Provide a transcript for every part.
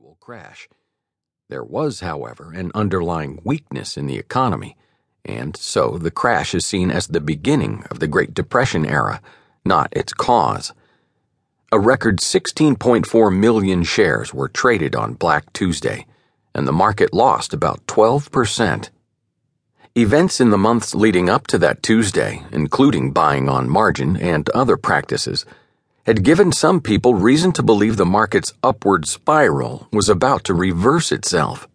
eventual crash. There was, however, an underlying weakness in the economy, and so the crash is seen as the beginning of the Great Depression era, not its cause. A record 16.4 million shares were traded on Black Tuesday, and the market lost about 12%. Events in the months leading up to that Tuesday, including buying on margin and other practices, had given some people reason to believe the market's upward spiral was about to reverse itself.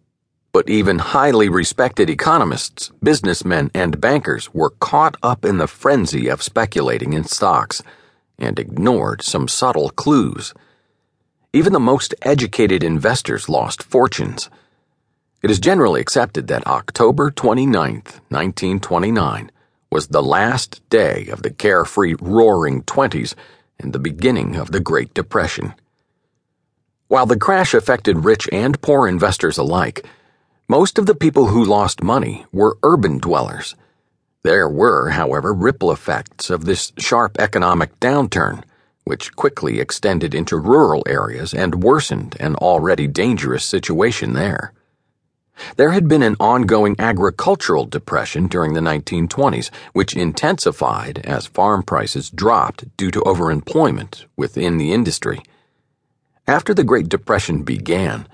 But even highly respected economists, businessmen, and bankers were caught up in the frenzy of speculating in stocks and ignored some subtle clues. Even the most educated investors lost fortunes. It is generally accepted that October 29, 1929, was the last day of the carefree roaring 20s and the beginning of the Great Depression. While the crash affected rich and poor investors alike, most of the people who lost money were urban dwellers. There were, however, ripple effects of this sharp economic downturn, which quickly extended into rural areas and worsened an already dangerous situation there. There had been an ongoing agricultural depression during the 1920s, which intensified as farm prices dropped due to overemployment within the industry. After the Great Depression began,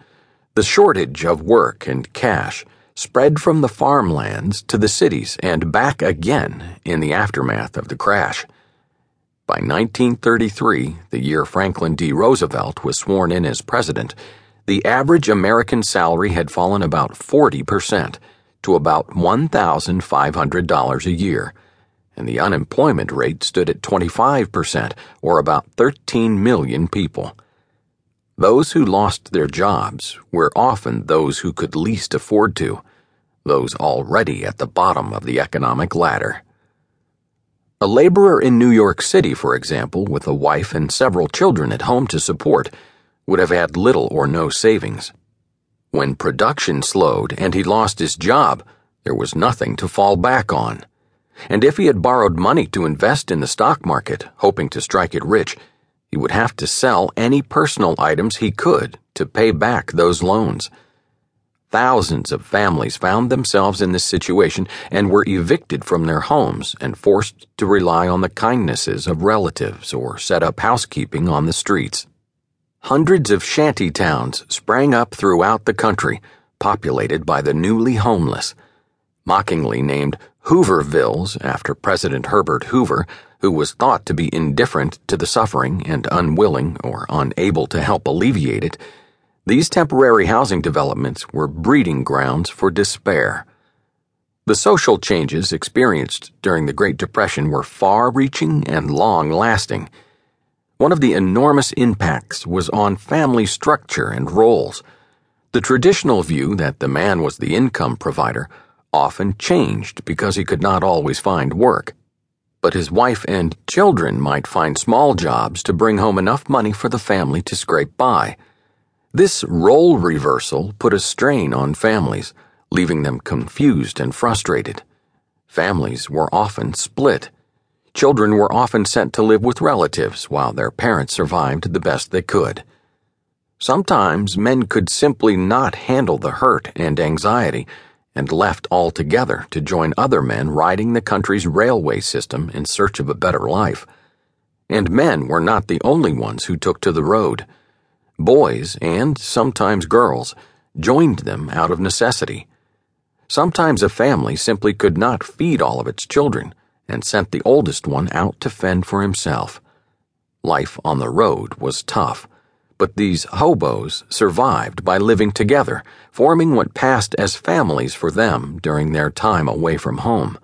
the shortage of work and cash spread from the farmlands to the cities and back again in the aftermath of the crash. By 1933, the year Franklin D. Roosevelt was sworn in as president, the average American salary had fallen about 40% to about $1,500 a year, and the unemployment rate stood at 25%, or about 13 million people. Those who lost their jobs were often those who could least afford to, those already at the bottom of the economic ladder. A laborer in New York City, for example, with a wife and several children at home to support, would have had little or no savings. When production slowed and he lost his job, there was nothing to fall back on. And if he had borrowed money to invest in the stock market, hoping to strike it rich, he would have to sell any personal items he could to pay back those loans. Thousands of families found themselves in this situation and were evicted from their homes and forced to rely on the kindnesses of relatives or set up housekeeping on the streets. Hundreds of shanty towns sprang up throughout the country, populated by the newly homeless. Mockingly named Hoovervilles after President Herbert Hoover, who was thought to be indifferent to the suffering and unwilling or unable to help alleviate it, these temporary housing developments were breeding grounds for despair. The social changes experienced during the Great Depression were far reaching and long lasting. One of the enormous impacts was on family structure and roles. The traditional view that the man was the income provider often changed because he could not always find work. But his wife and children might find small jobs to bring home enough money for the family to scrape by. This role reversal put a strain on families, leaving them confused and frustrated. Families were often split. Children were often sent to live with relatives while their parents survived the best they could. Sometimes men could simply not handle the hurt and anxiety and left altogether to join other men riding the country's railway system in search of a better life. And men were not the only ones who took to the road. Boys, and sometimes girls, joined them out of necessity. Sometimes a family simply could not feed all of its children and sent the oldest one out to fend for himself. Life on the road was tough, but these hobos survived by living together, forming what passed as families for them during their time away from home.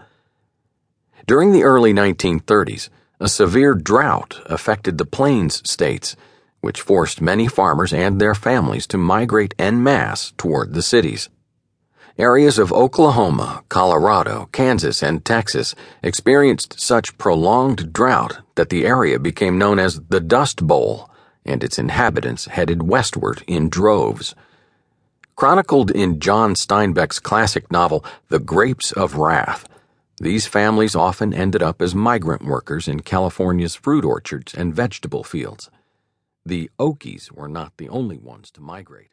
During the early 1930s, a severe drought affected the Plains states, which forced many farmers and their families to migrate en masse toward the cities. Areas of Oklahoma, Colorado, Kansas, and Texas experienced such prolonged drought that the area became known as the Dust Bowl, and its inhabitants headed westward in droves. Chronicled in John Steinbeck's classic novel, The Grapes of Wrath, these families often ended up as migrant workers in California's fruit orchards and vegetable fields. The Okies were not the only ones to migrate.